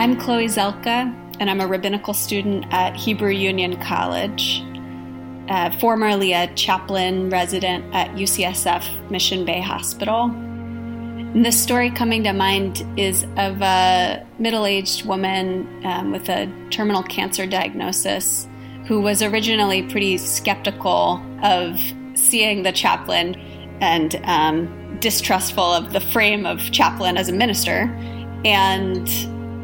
I'm Chloe Zelkha, and I'm a rabbinical student at Hebrew Union College, uh, formerly a chaplain resident at UCSF Mission Bay Hospital. And this story coming to mind is of a middle aged woman um, with a terminal cancer diagnosis who was originally pretty skeptical of seeing the chaplain and um, distrustful of the frame of chaplain as a minister. And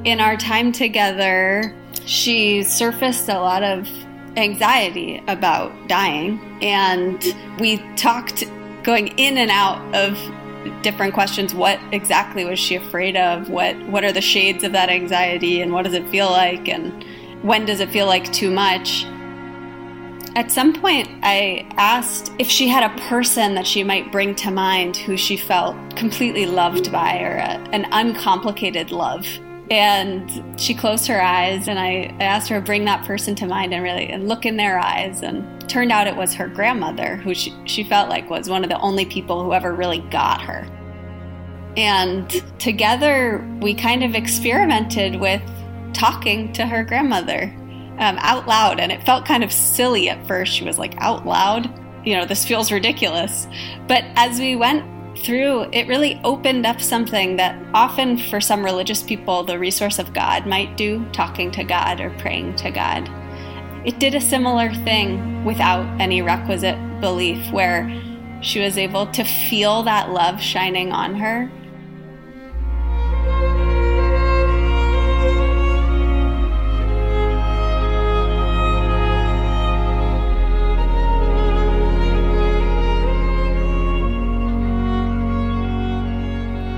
in our time together, she surfaced a lot of anxiety about dying. And we talked going in and out of different questions. What exactly was she afraid of? What what are the shades of that anxiety and what does it feel like? And when does it feel like too much? At some point, I asked if she had a person that she might bring to mind who she felt completely loved by or a, an uncomplicated love. And she closed her eyes, and I asked her to bring that person to mind and really and look in their eyes. And turned out it was her grandmother, who she, she felt like was one of the only people who ever really got her. And together, we kind of experimented with talking to her grandmother um, out loud. And it felt kind of silly at first. She was like, out loud? You know, this feels ridiculous. But as we went through, it really opened up something that often for some religious people, the resource of God might do, talking to God or praying to God. It did a similar thing without any requisite belief, where she was able to feel that love shining on her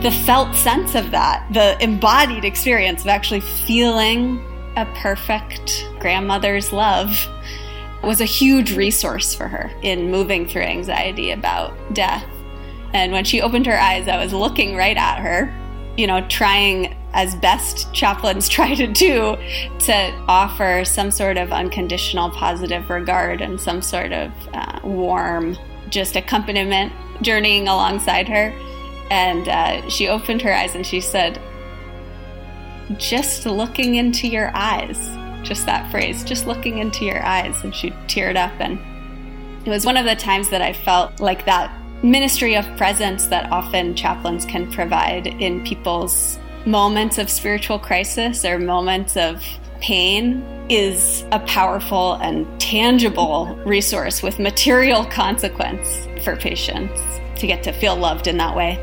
the felt sense of that, the embodied experience of actually feeling a perfect grandmother's love was a huge resource for her in moving through anxiety about death. And when she opened her eyes, I was looking right at her, you know, trying as best chaplains try to do to offer some sort of unconditional positive regard and some sort of uh, warm, just accompaniment journeying alongside her. And uh, she opened her eyes and she said, Just looking into your eyes. Just that phrase, just looking into your eyes. And she teared up. And it was one of the times that I felt like that ministry of presence that often chaplains can provide in people's moments of spiritual crisis or moments of pain is a powerful and tangible resource with material consequence for patients to get to feel loved in that way.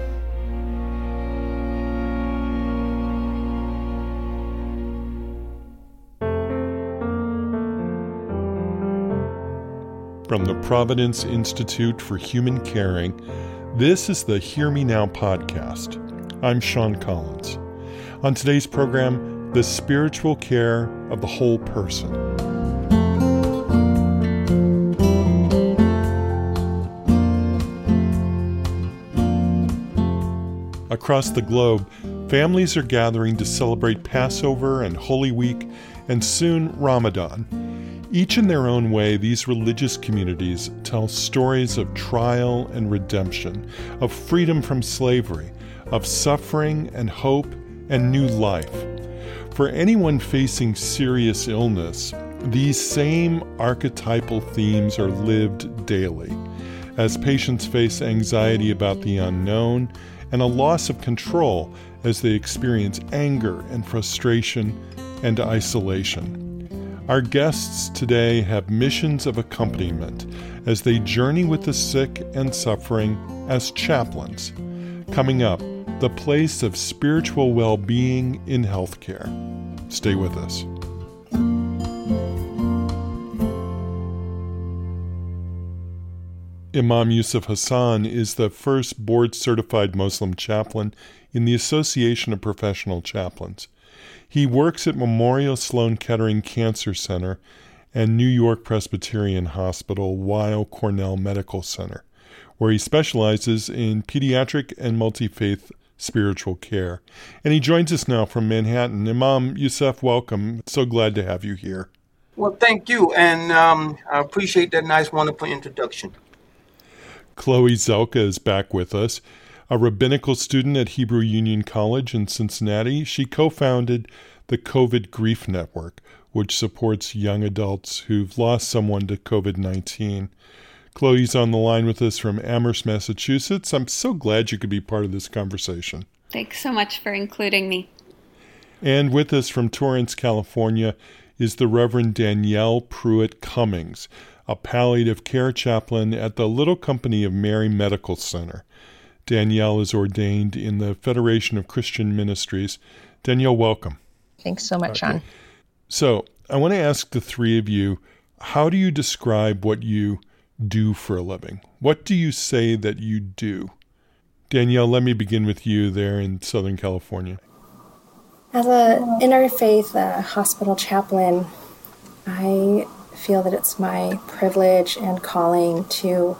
From the Providence Institute for Human Caring, this is the Hear Me Now podcast. I'm Sean Collins. On today's program, the spiritual care of the whole person. Across the globe, families are gathering to celebrate Passover and Holy Week and soon Ramadan each in their own way, these religious communities tell stories of trial and redemption, of freedom from slavery, of suffering and hope and new life. For anyone facing serious illness, these same archetypal themes are lived daily as patients face anxiety about the unknown and a loss of control as they experience anger and frustration and isolation. Our guests today have missions of accompaniment as they journey with the sick and suffering as chaplains. Coming up, the place of spiritual well being in healthcare. Stay with us. Imam Yusuf Hasan is the first board certified Muslim chaplain in the Association of Professional Chaplains. He works at Memorial Sloan Kettering Cancer Center and New York Presbyterian Hospital Weill Cornell Medical Center, where he specializes in pediatric and multi faith spiritual care. And he joins us now from Manhattan. Imam Yusuf, welcome. So glad to have you here. Well, thank you, and um, I appreciate that nice, wonderful introduction. Chloe Zelkha is back with us. A rabbinical student at Hebrew Union College in Cincinnati, she co founded the COVID Grief Network, which supports young adults who've lost someone to COVID 19. Chloe's on the line with us from Amherst, Massachusetts. I'm so glad you could be part of this conversation. Thanks so much for including me. And with us from Torrance, California, is the Reverend Danielle Pruitt Cummings, a palliative care chaplain at the Little Company of Mary Medical Center. Danielle is ordained in the Federation of Christian Ministries. Danielle, welcome. Thanks so much, okay. Sean. So, I want to ask the three of you how do you describe what you do for a living? What do you say that you do? Danielle, let me begin with you there in Southern California. As an interfaith uh, hospital chaplain, I feel that it's my privilege and calling to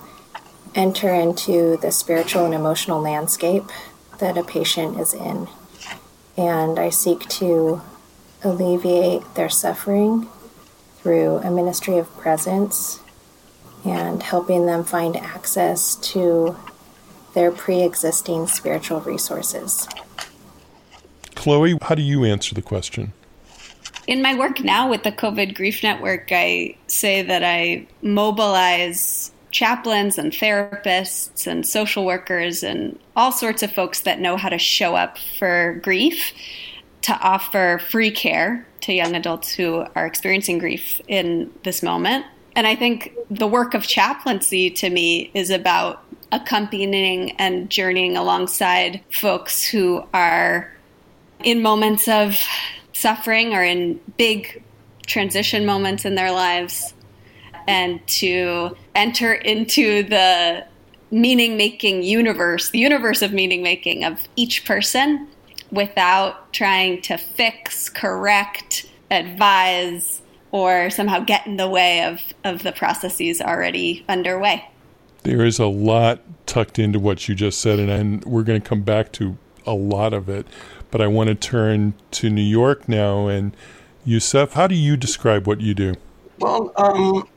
enter into the spiritual and emotional landscape that a patient is in. And I seek to alleviate their suffering through a ministry of presence and helping them find access to their pre existing spiritual resources. Chloe, how do you answer the question? In my work now with the COVID Grief Network, I say that I mobilize chaplains and therapists and social workers and all sorts of folks that know how to show up for grief to offer free care to young adults who are experiencing grief in this moment. And I think the work of chaplaincy to me is about accompanying and journeying alongside folks who are in moments of suffering or in big transition moments in their lives and to enter into the meaning making universe, the universe of meaning making of each person without trying to fix, correct, advise, or somehow get in the way of, of the processes already underway. There is a lot tucked into what you just said, and, and we're going to come back to a lot of it. But I want to turn to New York now. And Yusuf, how do you describe what you do? Well, um,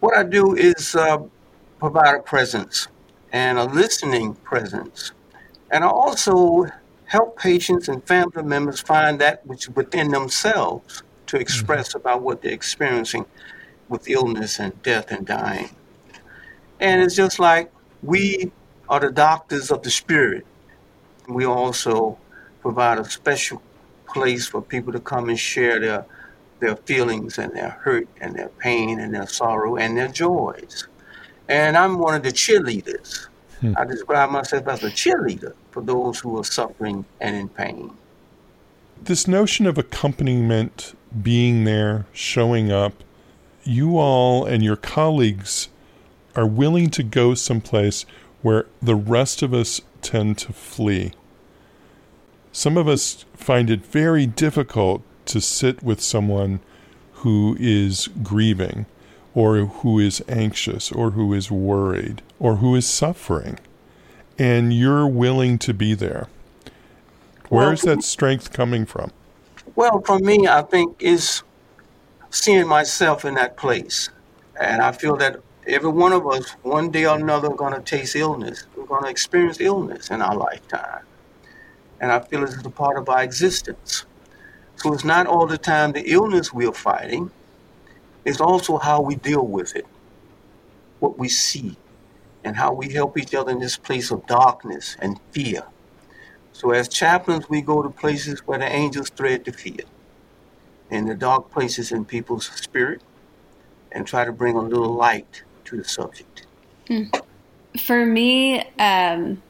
what I do is uh, provide a presence and a listening presence. And I also help patients and family members find that which within themselves to mm-hmm. express mm-hmm. about what they're experiencing with illness and death and dying. And it's just like we are the doctors of the spirit. We also provide a special place for people to come and share their their feelings and their hurt and their pain and their sorrow and their joys. And I'm one of the cheerleaders. Hmm. I describe myself as a cheerleader for those who are suffering and in pain. This notion of accompaniment, being there, showing up, you all and your colleagues are willing to go someplace where the rest of us tend to flee. Some of us find it very difficult to sit with someone who is grieving or who is anxious or who is worried or who is suffering and you're willing to be there. Where's well, that strength coming from? well for me i think is seeing myself in that place. And i feel that every one of us one day or another are going to taste illness. We're going to experience illness in our lifetime. And i feel it's a part of our existence so it's not all the time the illness we're fighting, it's also how we deal with it, what we see, and how we help each other in this place of darkness and fear. So as chaplains, we go to places where the angels thread the fear, in the dark places in people's spirit, and try to bring a little light to the subject. Mm. For me, um,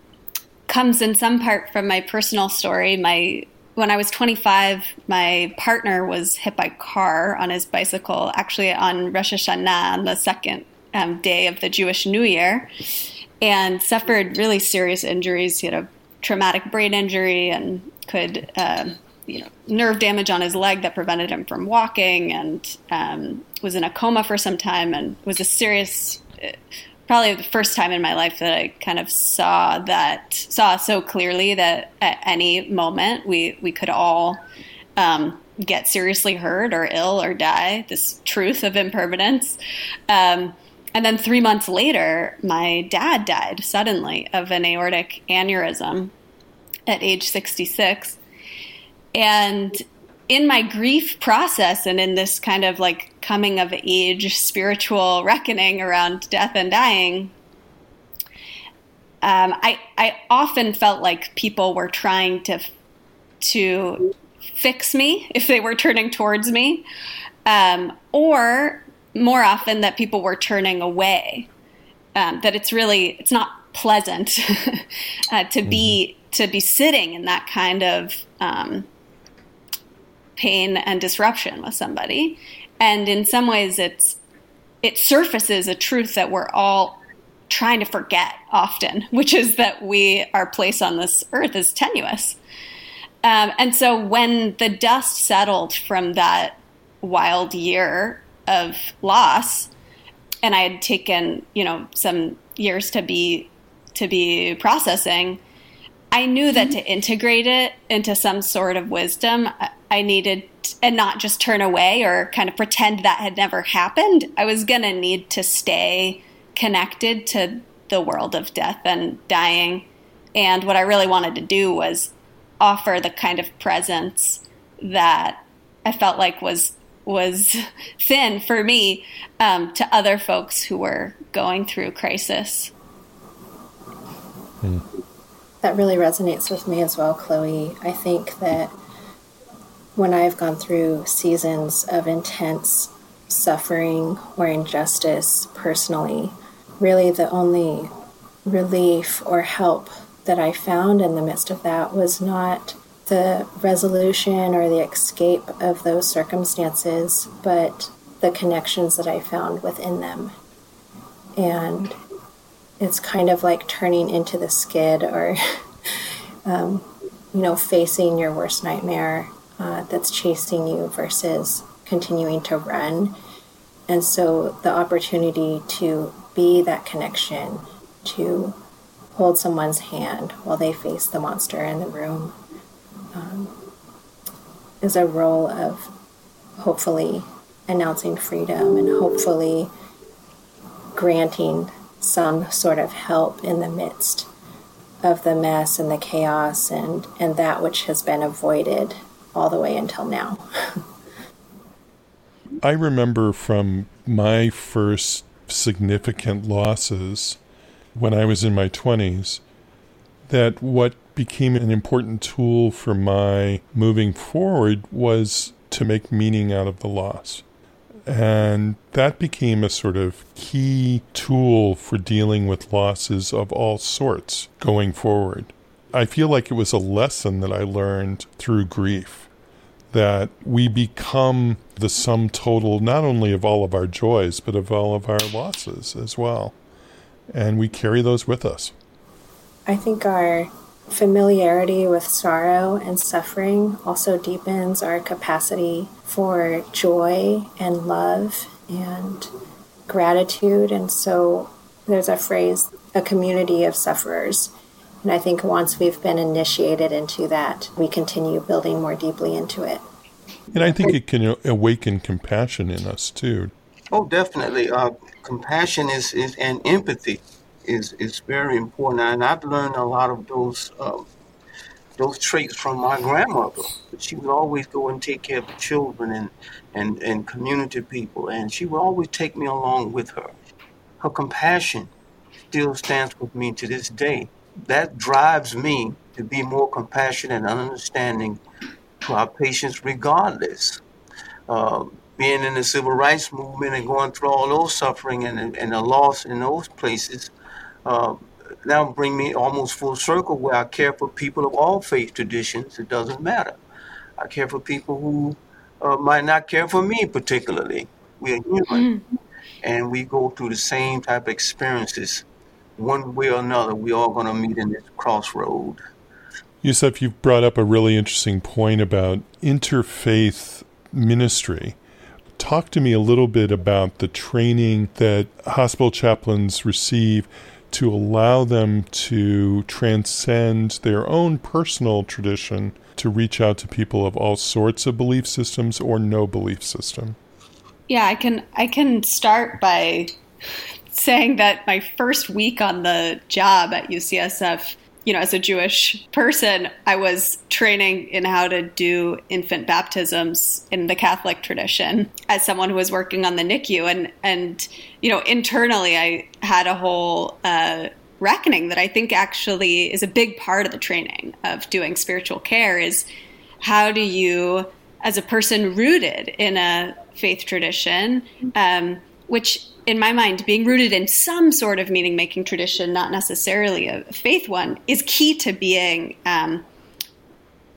comes in some part from my personal story. My when I was 25, my partner was hit by car on his bicycle, actually on Rosh Hashanah, on the second um, day of the Jewish New Year, and suffered really serious injuries. He had a traumatic brain injury and could, uh, you know, nerve damage on his leg that prevented him from walking, and um, was in a coma for some time, and was a serious probably the first time in my life that I kind of saw that saw so clearly that at any moment we we could all um, get seriously hurt or ill or die. This truth of impermanence. Um, and then three months later, my dad died suddenly of an aortic aneurysm at age 66. And in my grief process and in this kind of like coming of age spiritual reckoning around death and dying, um, I I often felt like people were trying to to fix me if they were turning towards me, um, or more often that people were turning away. Um, that it's really it's not pleasant uh, to mm-hmm. be to be sitting in that kind of um, pain and disruption with somebody, and in some ways it's it surfaces a truth that we're all trying to forget often, which is that we our place on this earth is tenuous. Um, and so when the dust settled from that wild year of loss, and I had taken you know some years to be to be processing, I knew that to integrate it into some sort of wisdom, I needed and not just turn away or kind of pretend that had never happened. I was going to need to stay connected to the world of death and dying. And what I really wanted to do was offer the kind of presence that I felt like was was thin for me um, to other folks who were going through crisis. Hmm. That really resonates with me as well, Chloe. I think that when I've gone through seasons of intense suffering or injustice personally, really the only relief or help that I found in the midst of that was not the resolution or the escape of those circumstances, but the connections that I found within them. And it's kind of like turning into the skid or, um, you know, facing your worst nightmare uh, that's chasing you versus continuing to run. And so the opportunity to be that connection, to hold someone's hand while they face the monster in the room, um, is a role of hopefully announcing freedom and hopefully granting some sort of help in the midst of the mess and the chaos and, and that which has been avoided all the way until now. I remember from my first significant losses when I was in my 20s that what became an important tool for my moving forward was to make meaning out of the loss. And that became a sort of key tool for dealing with losses of all sorts going forward. I feel like it was a lesson that I learned through grief that we become the sum total not only of all of our joys, but of all of our losses as well. And we carry those with us. I think our familiarity with sorrow and suffering also deepens our capacity for joy and love and gratitude. And so there's a phrase, a community of sufferers. And I think once we've been initiated into that, we continue building more deeply into it. And I think it can awaken compassion in us too. Oh, definitely. Uh, compassion is, is and empathy is is very important, and I've learned a lot of those uh, those traits from my grandmother. She would always go and take care of the children and and and community people, and she would always take me along with her. Her compassion still stands with me to this day that drives me to be more compassionate and understanding to our patients regardless. Uh, being in the civil rights movement and going through all those suffering and, and the loss in those places uh, now bring me almost full circle where I care for people of all faith traditions. It doesn't matter. I care for people who uh, might not care for me particularly. We are human, mm-hmm. and we go through the same type of experiences one way or another, we all going to meet in this crossroad. Yusuf, you've brought up a really interesting point about interfaith ministry. Talk to me a little bit about the training that hospital chaplains receive to allow them to transcend their own personal tradition to reach out to people of all sorts of belief systems or no belief system. Yeah, I can I can start by saying that my first week on the job at UCSF, you know, as a Jewish person, I was training in how to do infant baptisms in the Catholic tradition as someone who was working on the NICU. And, and you know, internally, I had a whole uh, reckoning that I think actually is a big part of the training of doing spiritual care is how do you, as a person rooted in a faith tradition, um, which in my mind, being rooted in some sort of meaning making tradition, not necessarily a faith one, is key to being um,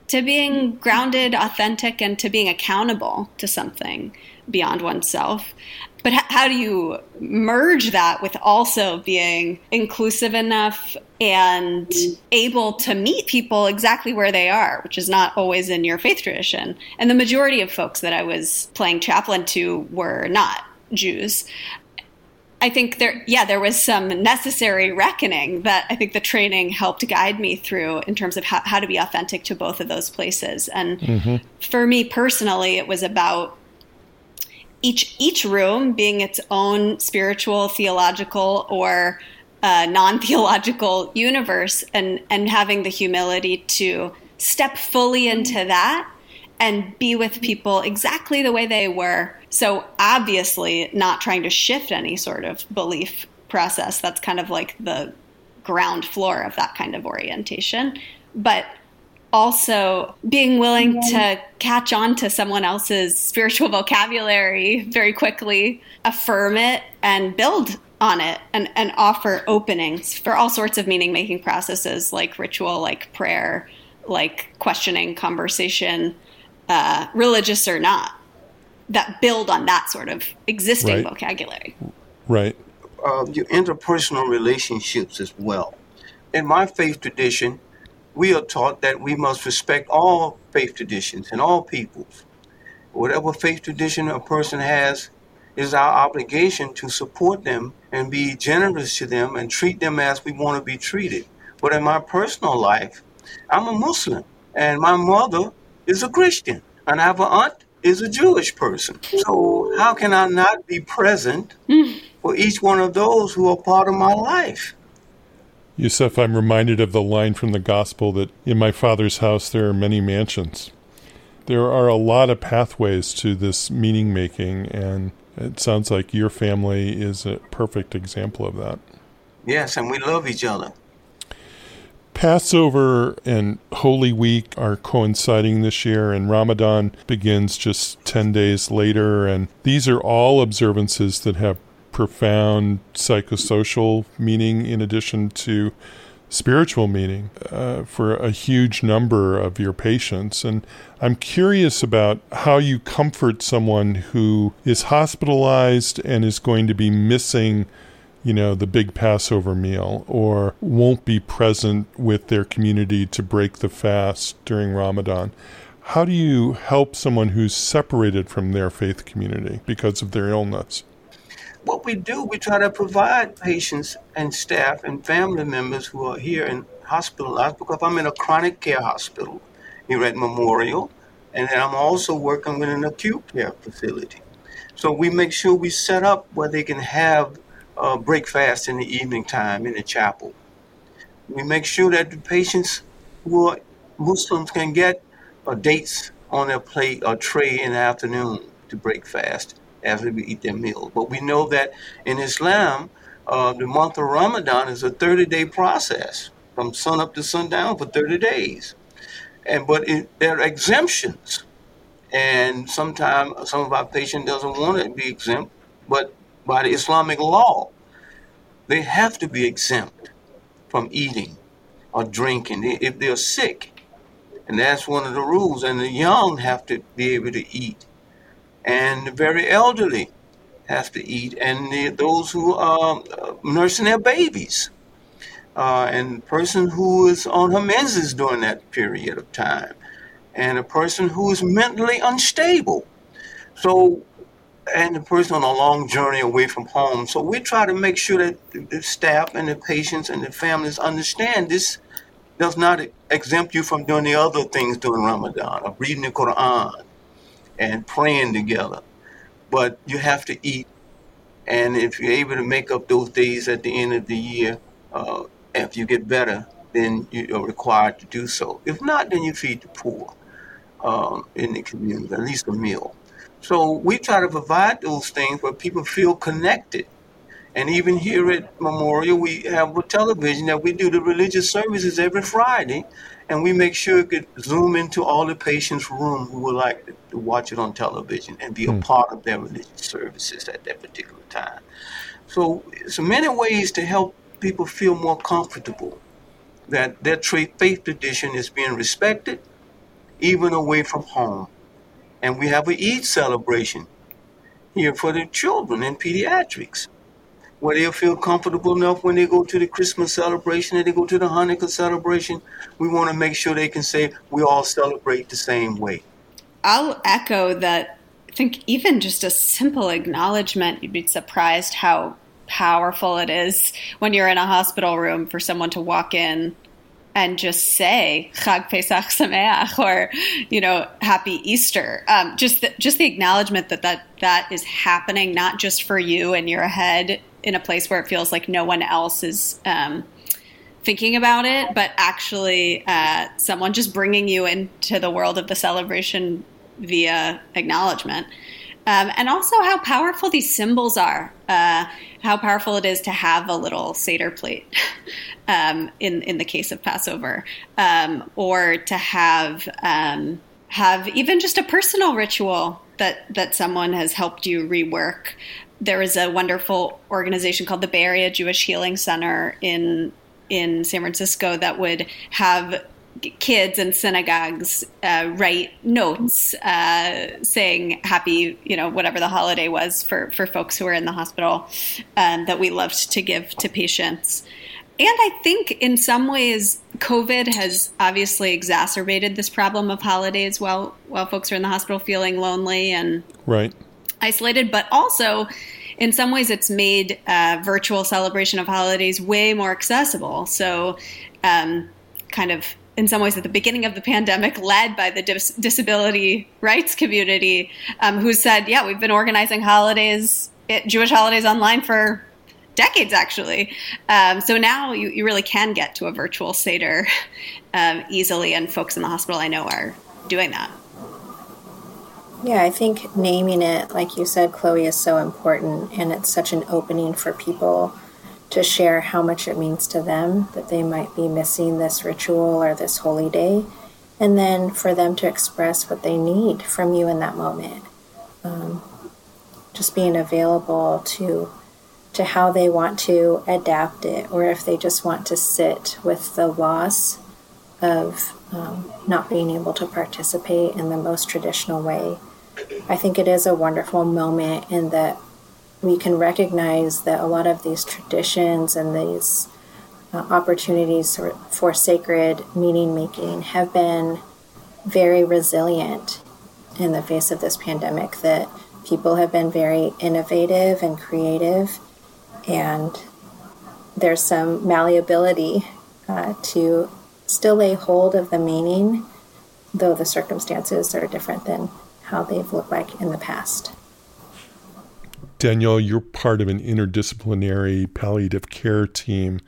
to being grounded, authentic, and to being accountable to something beyond oneself. But how do you merge that with also being inclusive enough and able to meet people exactly where they are, which is not always in your faith tradition? And the majority of folks that I was playing chaplain to were not Jews. I think there, yeah, there was some necessary reckoning that I think the training helped guide me through in terms of how, how to be authentic to both of those places. And mm-hmm. for me personally, it was about each each room being its own spiritual, theological, or uh, non-theological universe, and and having the humility to step fully into that and be with people exactly the way they were. So, obviously, not trying to shift any sort of belief process. That's kind of like the ground floor of that kind of orientation. But also being willing to catch on to someone else's spiritual vocabulary very quickly, affirm it, and build on it and, and offer openings for all sorts of meaning making processes like ritual, like prayer, like questioning, conversation, uh, religious or not, that build on that sort of existing right. vocabulary. Right. Uh, your interpersonal relationships as well. In my faith tradition, we are taught that we must respect all faith traditions and all peoples. Whatever faith tradition a person has, is our obligation to support them and be generous to them and treat them as we want to be treated. But in my personal life, I'm a Muslim, and my mother is a Christian, and I have an aunt is a Jewish person. So how can I not be present for each one of those who are part of my life? Yusuf, I'm reminded of the line from the gospel that in my father's house there are many mansions. There are a lot of pathways to this meaning making, and it sounds like your family is a perfect example of that. Yes, and we love each other. Passover and Holy Week are coinciding this year, and Ramadan begins just 10 days later. And these are all observances that have profound psychosocial meaning in addition to spiritual meaning uh, for a huge number of your patients. And I'm curious about how you comfort someone who is hospitalized and is going to be missing you know, the big Passover meal or won't be present with their community to break the fast during Ramadan. How do you help someone who's separated from their faith community because of their illness? What we do, we try to provide patients and staff and family members who are here and hospitalized because I'm in a chronic care hospital here at Memorial, and then I'm also working with an acute care facility. So we make sure we set up where they can have uh, break fast in the evening time in the chapel. We make sure that the patients who are Muslims can get uh, dates on their plate or tray in the afternoon to break fast after we eat their meal. But we know that in Islam, uh, the month of Ramadan is a 30 day process from sun up to sundown for 30 days. And but it, there are exemptions. And sometimes some of our patients doesn't want to be exempt, but by the Islamic law. They have to be exempt from eating or drinking if they're sick. And that's one of the rules. And the young have to be able to eat. And the very elderly have to eat. And the, those who are uh, nursing their babies. Uh, and person who is on her menses during that period of time. And a person who is mentally unstable. So and the person on a long journey away from home. So we try to make sure that the staff and the patients and the families understand this does not exempt you from doing the other things during Ramadan, of reading the Quran and praying together. But you have to eat And if you're able to make up those days at the end of the year, uh, after you get better, then you are required to do so. If not, then you feed the poor um, in the community, at least a meal. So we try to provide those things where people feel connected. And even here at Memorial, we have a television that we do the religious services every Friday, and we make sure it could zoom into all the patients' room who would like to watch it on television and be a hmm. part of their religious services at that particular time. So, so many ways to help people feel more comfortable that their faith tradition is being respected, even away from home. And we have a Eid celebration here for the children in pediatrics, where they'll feel comfortable enough when they go to the Christmas celebration and they go to the Hanukkah celebration. We want to make sure they can say we all celebrate the same way. I'll echo that. I think even just a simple acknowledgement, you'd be surprised how powerful it is when you're in a hospital room for someone to walk in and just say Chag Pesach Sameach or you know Happy Easter. Um, just the, just the acknowledgement that that that is happening, not just for you and your head in a place where it feels like no one else is um, thinking about it, but actually uh, someone just bringing you into the world of the celebration via acknowledgement. Um, and also how powerful these symbols are. Uh, how powerful it is to have a little Seder plate um, in in the case of Passover, um, or to have um, have even just a personal ritual that that someone has helped you rework. There is a wonderful organization called the Bay Area Jewish Healing Center in in San Francisco that would have kids in synagogues uh, write notes uh, saying happy, you know, whatever the holiday was for, for folks who are in the hospital um, that we loved to give to patients. And I think in some ways, COVID has obviously exacerbated this problem of holidays while while folks are in the hospital feeling lonely and right isolated. But also, in some ways, it's made uh, virtual celebration of holidays way more accessible. So, um, kind of in some ways at the beginning of the pandemic, led by the dis- disability rights community, um, who said, "Yeah, we've been organizing holidays, eh, Jewish holidays online for decades, actually." Um, so now you, you, really can get to a virtual seder um, easily, and folks in the hospital I know are doing that. Yeah, I think naming it, like you said, Chloe, is so important, and it's such an opening for people to share how much it means to them that they might be missing this ritual or this holy day, and then for them to express what they need from you in that moment. Um, just being available to to how they want to adapt it, or if they just want to sit with the loss of um, not being able to participate in the most traditional way. I think it is a wonderful moment in that we can recognize that a lot of these traditions and these uh, opportunities for, for sacred meaning making have been very resilient in the face of this pandemic, that people have been very innovative and creative, and there's some malleability uh, to still lay hold of the meaning, though the circumstances are different than how they've looked like in the past. Danielle, you're part of an interdisciplinary palliative care team.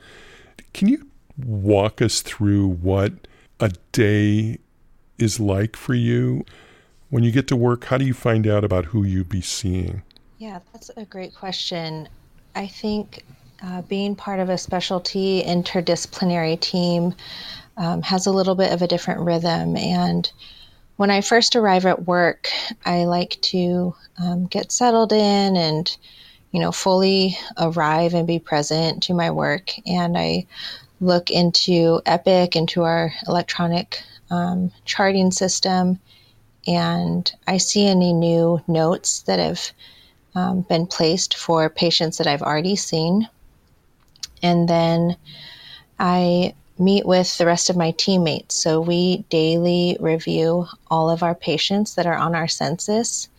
Can you walk us through what a day is like for you? When you get to work, how do you find out about who you'd be seeing? Yeah, that's a great question. I think uh, being part of a specialty interdisciplinary team um, has a little bit of a different rhythm. And when I first arrive at work, I like to um, get settled in and, you know, fully arrive and be present to my work. And I look into Epic, into our electronic um, charting system, and I see any new notes that have um, been placed for patients that I've already seen. And then I meet with the rest of my teammates. So we daily review all of our patients that are on our census.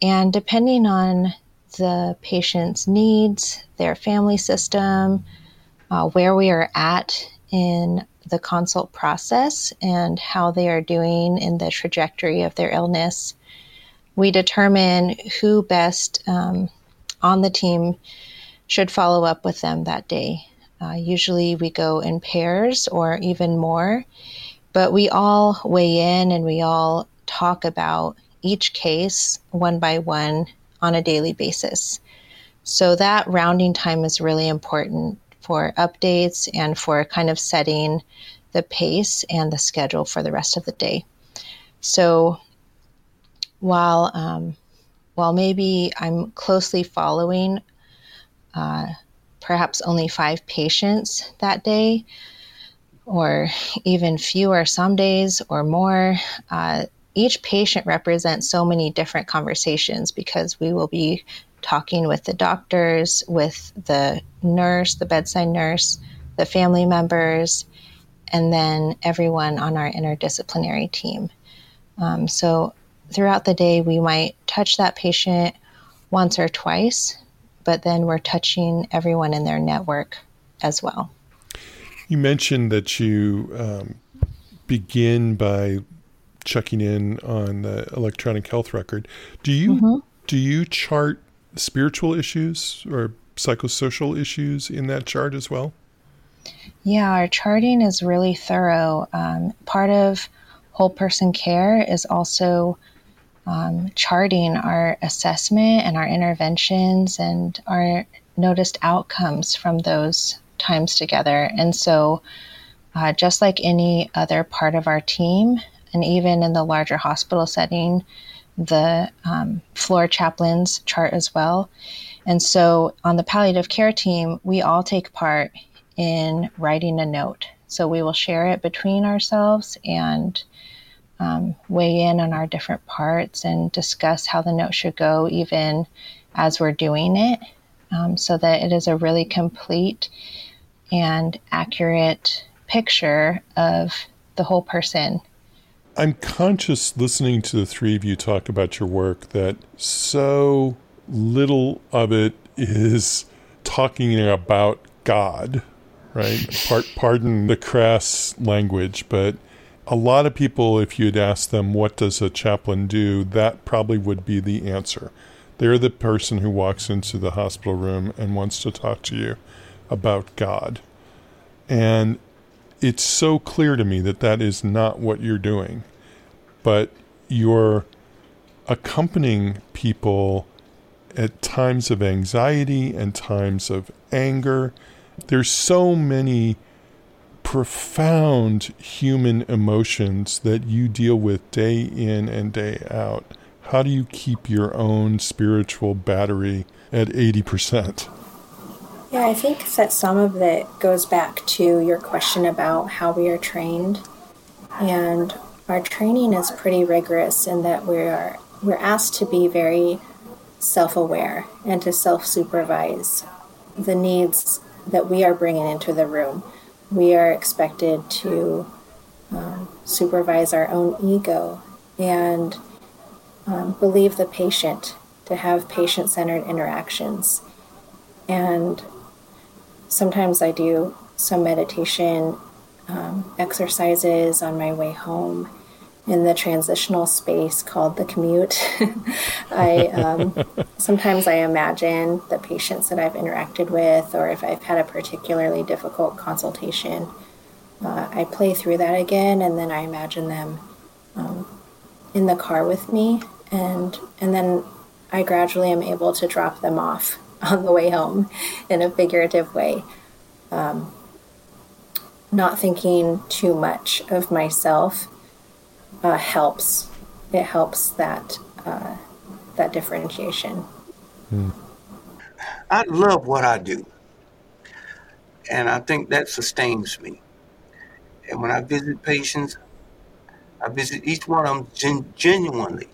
And depending on the patient's needs, their family system, uh, where we are at in the consult process, and how they are doing in the trajectory of their illness, we determine who best um, on the team should follow up with them that day. Uh, usually we go in pairs or even more, but we all weigh in and we all talk about each case one by one on a daily basis. So that rounding time is really important for updates and for kind of setting the pace and the schedule for the rest of the day. So while um, while maybe I'm closely following uh, perhaps only five patients that day, or even fewer some days or more, uh, each patient represents so many different conversations because we will be talking with the doctors, with the nurse, the bedside nurse, the family members, and then everyone on our interdisciplinary team. Um, so throughout the day, we might touch that patient once or twice, but then we're touching everyone in their network as well. You mentioned that you um, begin by checking in on the electronic health record. Do you mm-hmm. do you chart spiritual issues or psychosocial issues in that chart as well? Yeah, our charting is really thorough. Um, part of whole person care is also um, charting our assessment and our interventions and our noticed outcomes from those times together. And so, uh, just like any other part of our team, and even in the larger hospital setting, the um, floor chaplains chart as well. And so on the palliative care team, we all take part in writing a note. So we will share it between ourselves and um, weigh in on our different parts and discuss how the note should go, even as we're doing it, um, so that it is a really complete and accurate picture of the whole person I'm conscious listening to the three of you talk about your work that so little of it is talking about God, right? Part, pardon the crass language, but a lot of people, if you'd ask them, what does a chaplain do, that probably would be the answer. They're the person who walks into the hospital room and wants to talk to you about God. And it's so clear to me that that is not what you're doing, but you're accompanying people at times of anxiety and times of anger. There's so many profound human emotions that you deal with day in and day out. How do you keep your own spiritual battery at 80%? Yeah, I think that some of it goes back to your question about how we are trained. And our training is pretty rigorous in that we are we're asked to be very self-aware and to self-supervise the needs that we are bringing into the room. We are expected to um, supervise our own ego and um, believe the patient, to have patient centered interactions. And sometimes I do some meditation um, exercises on my way home in the transitional space called the commute. I um, sometimes I imagine the patients that I've interacted with, or if I've had a particularly difficult consultation, uh, I play through that again, and then I imagine them um, in the car with me, and and then I gradually am able to drop them off on the way home in a figurative way. Um, not thinking too much of myself uh, helps. It helps that uh, that differentiation. Hmm. I love what I do, and I think that sustains me. And when I visit patients, I visit each one of them gen- genuinely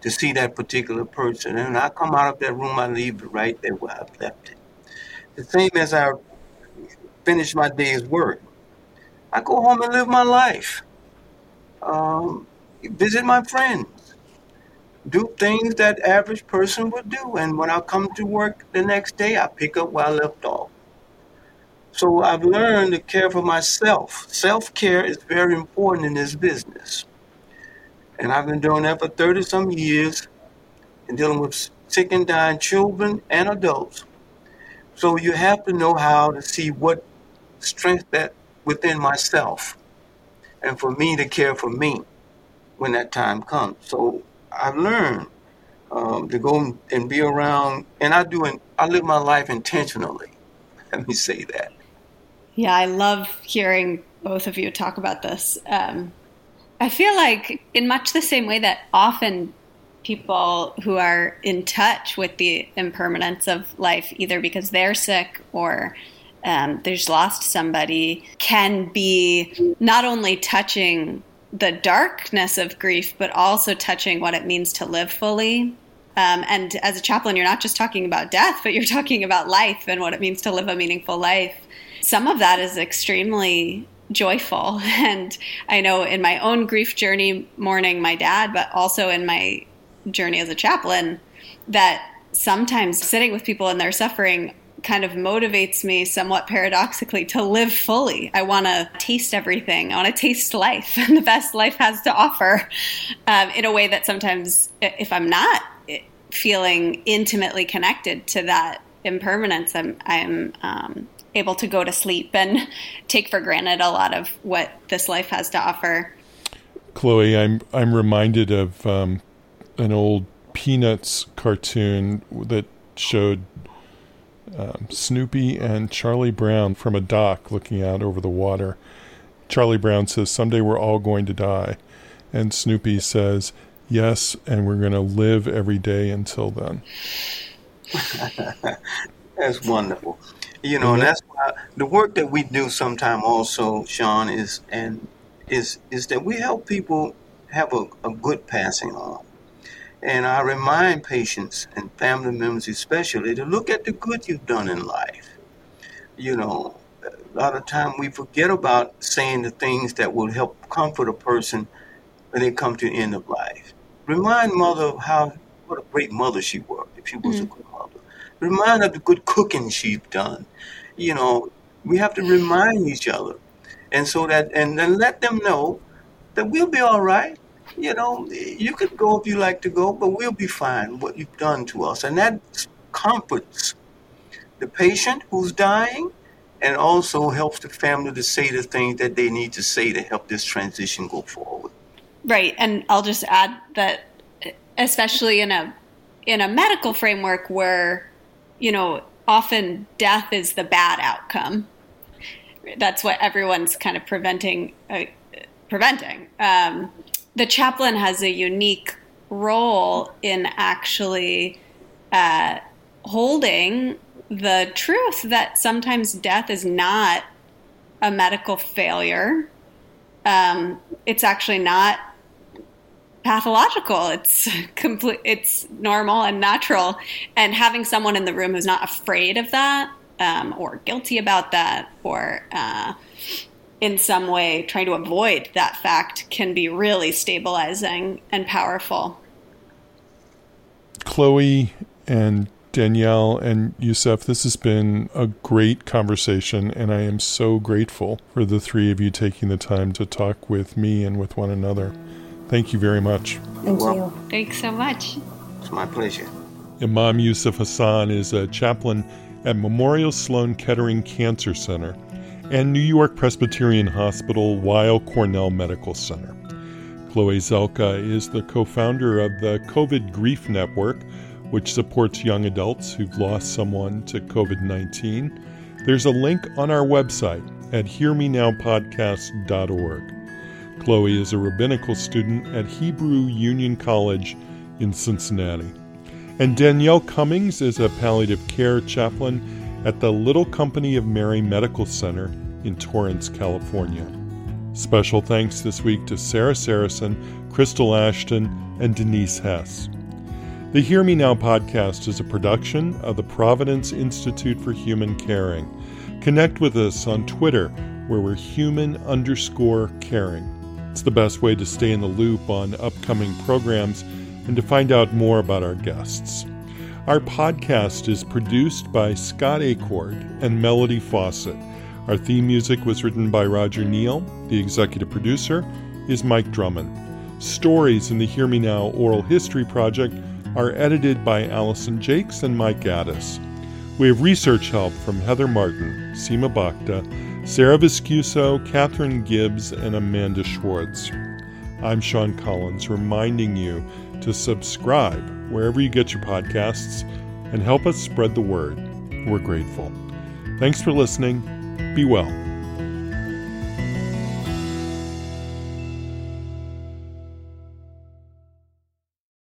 to see that particular person. And when I come out of that room, I leave it right there where I've left it. The same as I finish my day's work. I go home and live my life. Um, visit my friends. Do things that average person would do. And when I come to work the next day, I pick up where I left off. So I've learned to care for myself. Self care is very important in this business. And I've been doing that for 30 some years and dealing with sick and dying children and adults. So you have to know how to see what strength that within myself and for me to care for me when that time comes. So I've learned um, to go and be around, and I do, and I live my life intentionally. Let me say that. Yeah, I love hearing both of you talk about this. Um, I feel like, in much the same way that often people who are in touch with the impermanence of life, either because they're sick or um, there's lost somebody, can be not only touching the darkness of grief, but also touching what it means to live fully. Um, and as a chaplain, you're not just talking about death, but you're talking about life and what it means to live a meaningful life. Some of that is extremely joyful. And I know in my own grief journey, mourning my dad, but also in my journey as a chaplain, that sometimes sitting with people in their suffering kind of motivates me somewhat paradoxically to live fully. I want to taste everything. I want to taste life and the best life has to offer um, in a way that sometimes, if I'm not feeling intimately connected to that impermanence, I'm, I'm um, able to go to sleep and take for granted a lot of what this life has to offer. Chloe, I'm I'm reminded of um, an old Peanuts cartoon that showed um, Snoopy and Charlie Brown from a dock looking out over the water. Charlie Brown says, Someday we're all going to die. And Snoopy says, Yes, and we're going to live every day until then. that's wonderful. You know, mm-hmm. and that's why the work that we do sometime also, Sean, is and is is that we help people have a, a good passing on. And I remind patients and family members, especially, to look at the good you've done in life. You know, a lot of time we forget about saying the things that will help comfort a person when they come to the end of life. Remind mother of how what a great mother she was, if she was mm-hmm. a good mother. Remind of the good cooking she's done. You know, we have to remind each other, and so that and then let them know that we'll be all right you know, you could go if you like to go, but we'll be fine. What you've done to us, and that comforts the patient who's dying, and also helps the family to say the things that they need to say to help this transition go forward. Right, and I'll just add that, especially in a in a medical framework where, you know, often death is the bad outcome. That's what everyone's kind of preventing. Uh, preventing. Um, the chaplain has a unique role in actually uh, holding the truth that sometimes death is not a medical failure. Um, it's actually not pathological. It's complete. It's normal and natural. And having someone in the room who's not afraid of that, um, or guilty about that, or uh, in some way trying to avoid that fact can be really stabilizing and powerful. Chloe and Danielle and Yusuf, this has been a great conversation, and I am so grateful for the three of you taking the time to talk with me and with one another. Thank you very much. Thank you. Thanks so much. It's my pleasure. Imam Yusuf Hasan is a chaplain at Memorial Sloan Kettering Cancer Center and New York Presbyterian Hospital Weill Cornell Medical Center. Chloe Zelkha is the co founder of the COVID Grief Network, which supports young adults who've lost someone to COVID 19. There's a link on our website at hearmenowpodcast.org. Chloe is a rabbinical student at Hebrew Union College in Cincinnati. And Danielle Cummings is a palliative care chaplain at the Little Company of Mary Medical Center in Torrance, California. Special thanks this week to Sarah Saracen, Crystal Ashton, and Denise Hess. The Hear Me Now podcast is a production of the Providence Institute for Human Caring. Connect with us on Twitter, where we're human underscore caring. It's the best way to stay in the loop on upcoming programs and to find out more about our guests. Our podcast is produced by Scott Acord and Melody Fawcett. Our theme music was written by Roger Neal. The executive producer is Mike Drummond. Stories in the Hear Me Now Oral History Project are edited by Allison Jakes and Mike Gaddis. We have research help from Heather Martin, Seema Bhakta, Sarah Viscuso, Catherine Gibbs, and Amanda Schwartz. I'm Sean Collins, reminding you to subscribe wherever you get your podcasts and help us spread the word. We're grateful. Thanks for listening. Be well.